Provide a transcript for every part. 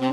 Hi,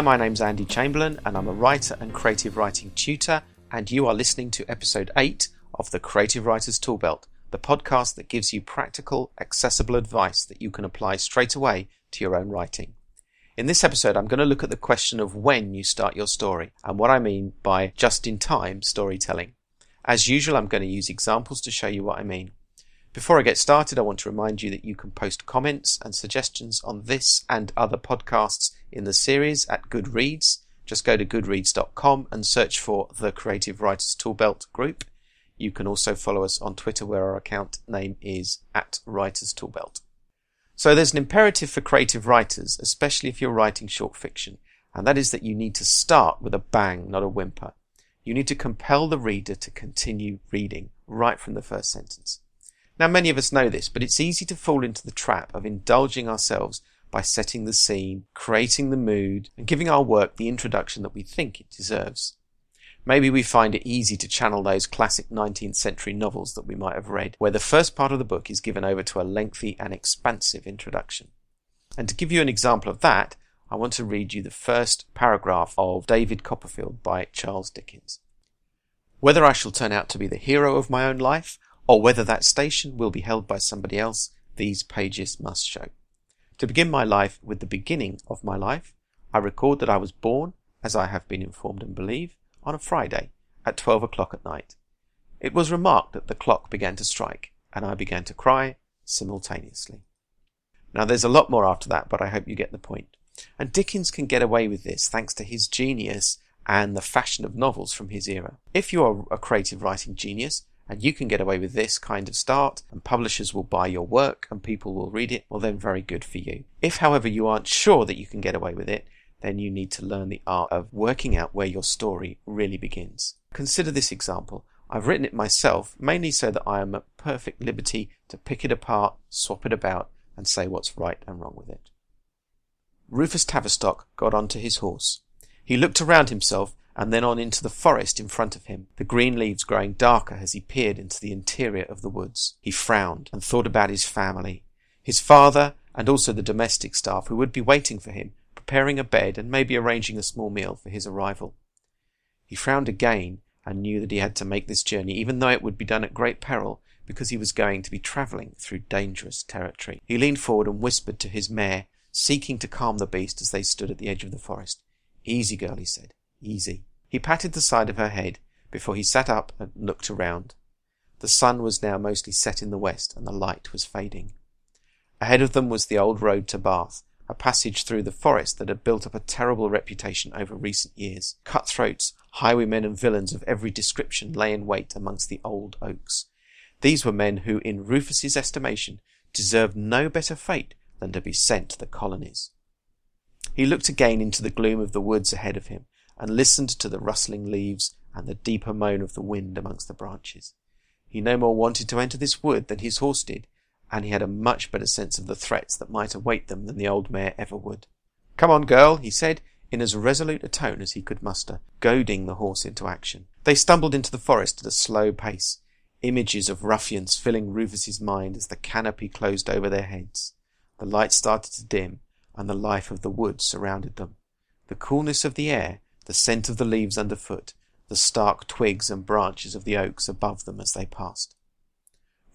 my name's Andy Chamberlain, and I'm a writer and creative writing tutor, and you are listening to episode 8 of the Creative Writers Toolbelt, the podcast that gives you practical, accessible advice that you can apply straight away to your own writing. In this episode, I'm going to look at the question of when you start your story and what I mean by just in time storytelling. As usual, I'm going to use examples to show you what I mean. Before I get started, I want to remind you that you can post comments and suggestions on this and other podcasts in the series at Goodreads. Just go to goodreads.com and search for the Creative Writers Toolbelt group. You can also follow us on Twitter where our account name is at Writers Toolbelt. So there's an imperative for creative writers, especially if you're writing short fiction, and that is that you need to start with a bang, not a whimper. You need to compel the reader to continue reading right from the first sentence. Now, many of us know this, but it's easy to fall into the trap of indulging ourselves by setting the scene, creating the mood, and giving our work the introduction that we think it deserves. Maybe we find it easy to channel those classic 19th century novels that we might have read, where the first part of the book is given over to a lengthy and expansive introduction. And to give you an example of that, I want to read you the first paragraph of David Copperfield by Charles Dickens. Whether I shall turn out to be the hero of my own life, or whether that station will be held by somebody else, these pages must show. To begin my life with the beginning of my life, I record that I was born, as I have been informed and believe, on a Friday at twelve o'clock at night. It was remarked that the clock began to strike, and I began to cry simultaneously. Now there's a lot more after that, but I hope you get the point. And Dickens can get away with this thanks to his genius and the fashion of novels from his era. If you are a creative writing genius, and you can get away with this kind of start and publishers will buy your work and people will read it, well then very good for you. If however you aren't sure that you can get away with it, then you need to learn the art of working out where your story really begins. Consider this example. I've written it myself, mainly so that I am at perfect liberty to pick it apart, swap it about, and say what's right and wrong with it. Rufus Tavistock got onto his horse. He looked around himself and then on into the forest in front of him, the green leaves growing darker as he peered into the interior of the woods. He frowned and thought about his family, his father, and also the domestic staff who would be waiting for him, preparing a bed and maybe arranging a small meal for his arrival. He frowned again and knew that he had to make this journey, even though it would be done at great peril, because he was going to be travelling through dangerous territory. He leaned forward and whispered to his mare, seeking to calm the beast as they stood at the edge of the forest. Easy, girl, he said. Easy. He patted the side of her head before he sat up and looked around. The sun was now mostly set in the west and the light was fading. Ahead of them was the old road to Bath, a passage through the forest that had built up a terrible reputation over recent years. Cutthroats, highwaymen and villains of every description lay in wait amongst the old oaks. These were men who, in Rufus's estimation, deserved no better fate than to be sent to the colonies. He looked again into the gloom of the woods ahead of him, and listened to the rustling leaves and the deeper moan of the wind amongst the branches. He no more wanted to enter this wood than his horse did, and he had a much better sense of the threats that might await them than the old mare ever would. Come on, girl, he said, in as resolute a tone as he could muster, goading the horse into action. They stumbled into the forest at a slow pace, images of ruffians filling Rufus's mind as the canopy closed over their heads. The light started to dim, and the life of the wood surrounded them. The coolness of the air the scent of the leaves underfoot, the stark twigs and branches of the oaks above them as they passed.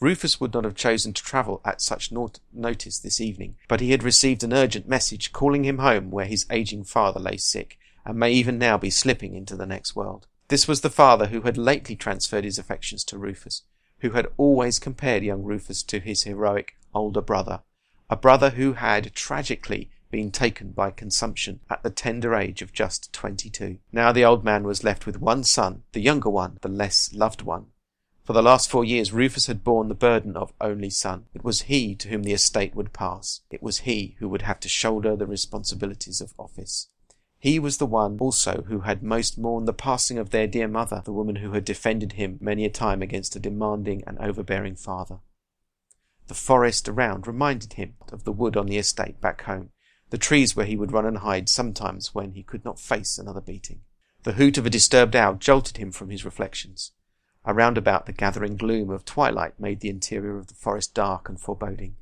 Rufus would not have chosen to travel at such not- notice this evening, but he had received an urgent message calling him home where his aging father lay sick, and may even now be slipping into the next world. This was the father who had lately transferred his affections to Rufus, who had always compared young Rufus to his heroic older brother, a brother who had tragically been taken by consumption at the tender age of just twenty-two. Now the old man was left with one son, the younger one, the less loved one. For the last four years Rufus had borne the burden of only son. It was he to whom the estate would pass. It was he who would have to shoulder the responsibilities of office. He was the one also who had most mourned the passing of their dear mother, the woman who had defended him many a time against a demanding and overbearing father. The forest around reminded him of the wood on the estate back home, the trees where he would run and hide sometimes when he could not face another beating. The hoot of a disturbed owl jolted him from his reflections. Around about the gathering gloom of twilight made the interior of the forest dark and foreboding.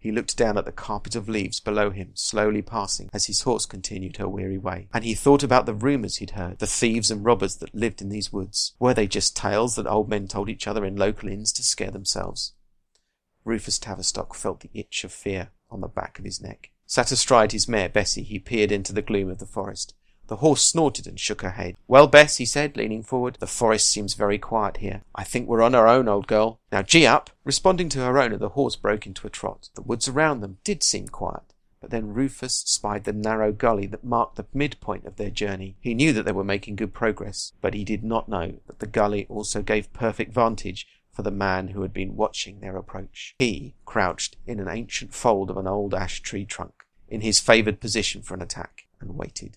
He looked down at the carpet of leaves below him, slowly passing as his horse continued her weary way. And he thought about the rumours he'd heard, the thieves and robbers that lived in these woods. Were they just tales that old men told each other in local inns to scare themselves? Rufus Tavistock felt the itch of fear on the back of his neck. Sat astride his mare, Bessie, he peered into the gloom of the forest. The horse snorted and shook her head. Well, Bess, he said, leaning forward, the forest seems very quiet here. I think we're on our own, old girl. Now gee up! Responding to her owner, the horse broke into a trot. The woods around them did seem quiet. But then Rufus spied the narrow gully that marked the midpoint of their journey. He knew that they were making good progress, but he did not know that the gully also gave perfect vantage for the man who had been watching their approach. He crouched in an ancient fold of an old ash tree trunk, in his favoured position for an attack, and waited.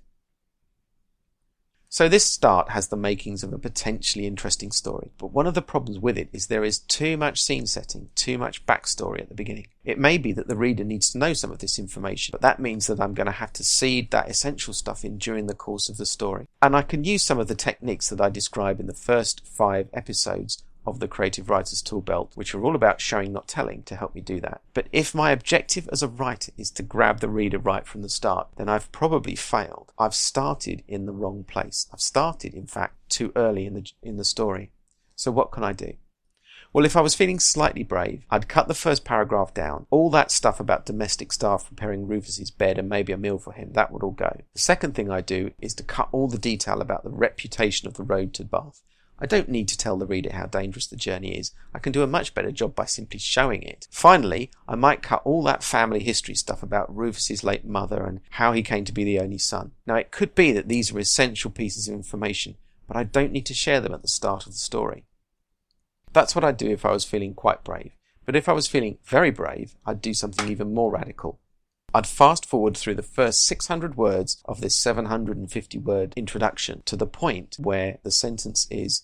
So this start has the makings of a potentially interesting story, but one of the problems with it is there is too much scene setting, too much backstory at the beginning. It may be that the reader needs to know some of this information, but that means that I'm going to have to seed that essential stuff in during the course of the story. And I can use some of the techniques that I describe in the first five episodes of the Creative Writer's Tool Belt, which are all about showing, not telling, to help me do that. But if my objective as a writer is to grab the reader right from the start, then I've probably failed. I've started in the wrong place. I've started, in fact, too early in the, in the story. So what can I do? Well, if I was feeling slightly brave, I'd cut the first paragraph down. All that stuff about domestic staff preparing Rufus's bed and maybe a meal for him, that would all go. The second thing I do is to cut all the detail about the reputation of the road to Bath. I don't need to tell the reader how dangerous the journey is. I can do a much better job by simply showing it. Finally, I might cut all that family history stuff about Rufus's late mother and how he came to be the only son. Now, it could be that these are essential pieces of information, but I don't need to share them at the start of the story. That's what I'd do if I was feeling quite brave. But if I was feeling very brave, I'd do something even more radical. I'd fast forward through the first 600 words of this 750 word introduction to the point where the sentence is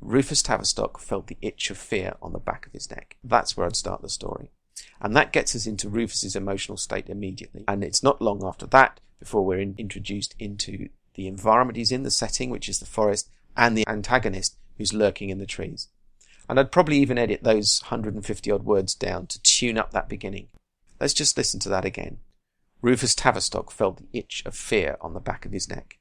Rufus Tavistock felt the itch of fear on the back of his neck. That's where I'd start the story. And that gets us into Rufus's emotional state immediately. And it's not long after that before we're in, introduced into the environment he's in, the setting, which is the forest, and the antagonist who's lurking in the trees. And I'd probably even edit those 150 odd words down to tune up that beginning. Let's just listen to that again. Rufus Tavistock felt the itch of fear on the back of his neck.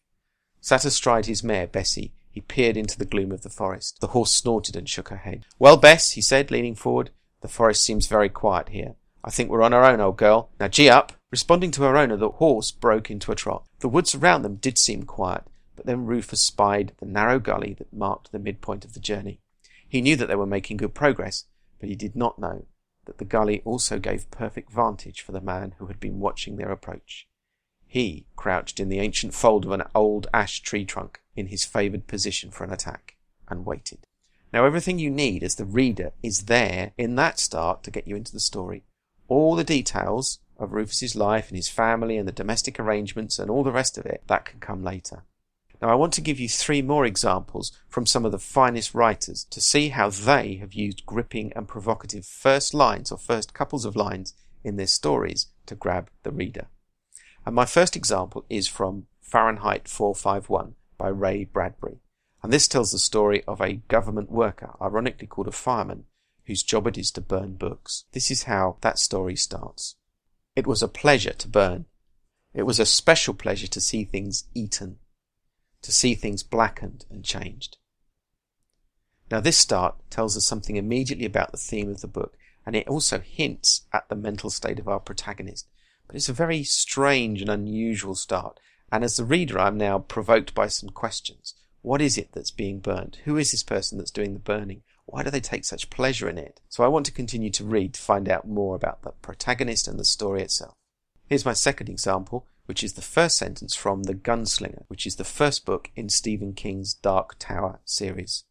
Sat astride his mare, Bessie, he peered into the gloom of the forest. The horse snorted and shook her head. Well, Bess, he said, leaning forward, the forest seems very quiet here. I think we're on our own, old girl. Now gee up! Responding to her owner, the horse broke into a trot. The woods around them did seem quiet, but then Rufus spied the narrow gully that marked the midpoint of the journey. He knew that they were making good progress, but he did not know that the gully also gave perfect vantage for the man who had been watching their approach. He crouched in the ancient fold of an old ash tree trunk in his favoured position for an attack, and waited. Now everything you need as the reader is there in that start to get you into the story. All the details of Rufus's life and his family and the domestic arrangements and all the rest of it, that can come later. Now, I want to give you three more examples from some of the finest writers to see how they have used gripping and provocative first lines or first couples of lines in their stories to grab the reader. And my first example is from Fahrenheit 451 by Ray Bradbury. And this tells the story of a government worker, ironically called a fireman, whose job it is to burn books. This is how that story starts. It was a pleasure to burn. It was a special pleasure to see things eaten to see things blackened and changed. Now, this start tells us something immediately about the theme of the book, and it also hints at the mental state of our protagonist. But it's a very strange and unusual start, and as the reader, I'm now provoked by some questions. What is it that's being burnt? Who is this person that's doing the burning? Why do they take such pleasure in it? So I want to continue to read to find out more about the protagonist and the story itself. Here's my second example, which is the first sentence from The Gunslinger, which is the first book in Stephen King's Dark Tower series.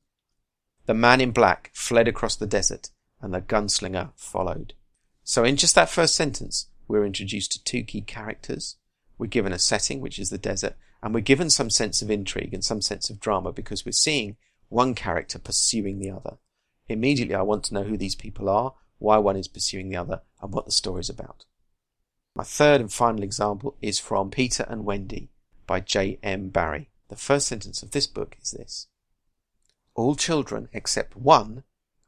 The man in black fled across the desert, and the gunslinger followed. So in just that first sentence, we're introduced to two key characters. We're given a setting, which is the desert, and we're given some sense of intrigue and some sense of drama because we're seeing one character pursuing the other. Immediately, I want to know who these people are, why one is pursuing the other, and what the story is about. My third and final example is from Peter and Wendy by J. M. Barrie. The first sentence of this book is this All children except one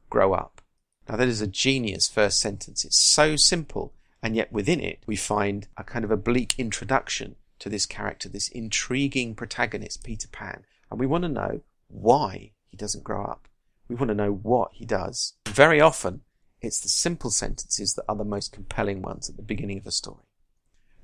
grow up. Now, that is a genius first sentence. It's so simple, and yet within it, we find a kind of bleak introduction to this character, this intriguing protagonist, Peter Pan. And we want to know why he doesn't grow up. We want to know what he does. Very often, it's the simple sentences that are the most compelling ones at the beginning of a story.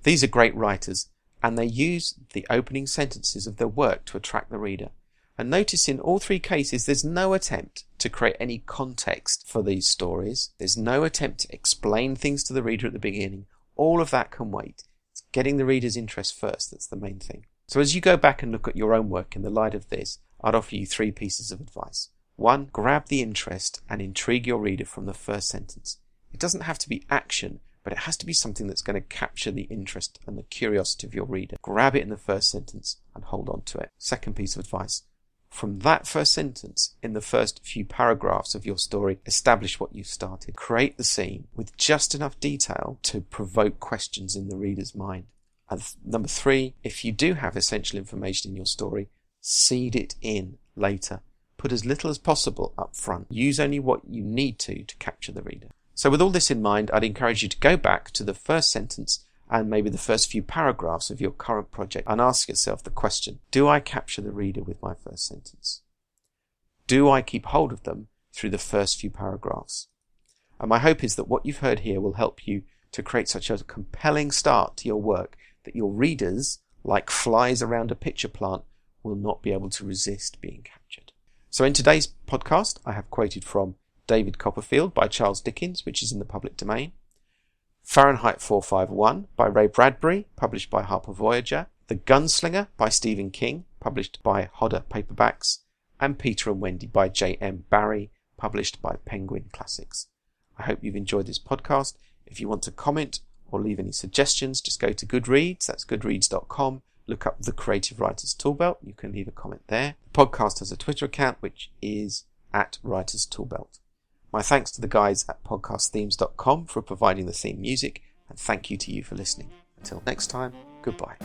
These are great writers, and they use the opening sentences of their work to attract the reader. And notice in all three cases, there's no attempt to create any context for these stories. There's no attempt to explain things to the reader at the beginning. All of that can wait. It's getting the reader's interest first that's the main thing. So as you go back and look at your own work in the light of this, I'd offer you three pieces of advice. One, grab the interest and intrigue your reader from the first sentence. It doesn't have to be action, but it has to be something that's going to capture the interest and the curiosity of your reader. Grab it in the first sentence and hold on to it. Second piece of advice. From that first sentence, in the first few paragraphs of your story, establish what you've started. Create the scene with just enough detail to provoke questions in the reader's mind. And number three, if you do have essential information in your story, seed it in later. Put as little as possible up front. Use only what you need to to capture the reader. So with all this in mind, I'd encourage you to go back to the first sentence and maybe the first few paragraphs of your current project and ask yourself the question, do I capture the reader with my first sentence? Do I keep hold of them through the first few paragraphs? And my hope is that what you've heard here will help you to create such a compelling start to your work that your readers, like flies around a pitcher plant, will not be able to resist being captured. So in today's podcast, I have quoted from David Copperfield by Charles Dickens, which is in the public domain. Fahrenheit 451 by Ray Bradbury, published by Harper Voyager. The Gunslinger by Stephen King, published by Hodder Paperbacks. And Peter and Wendy by J.M. Barrie, published by Penguin Classics. I hope you've enjoyed this podcast. If you want to comment or leave any suggestions, just go to Goodreads, that's goodreads.com, look up the Creative Writers Toolbelt. You can leave a comment there. Podcast has a Twitter account, which is at Writers Toolbelt. My thanks to the guys at podcastthemes.com for providing the theme music, and thank you to you for listening. Until next time, goodbye.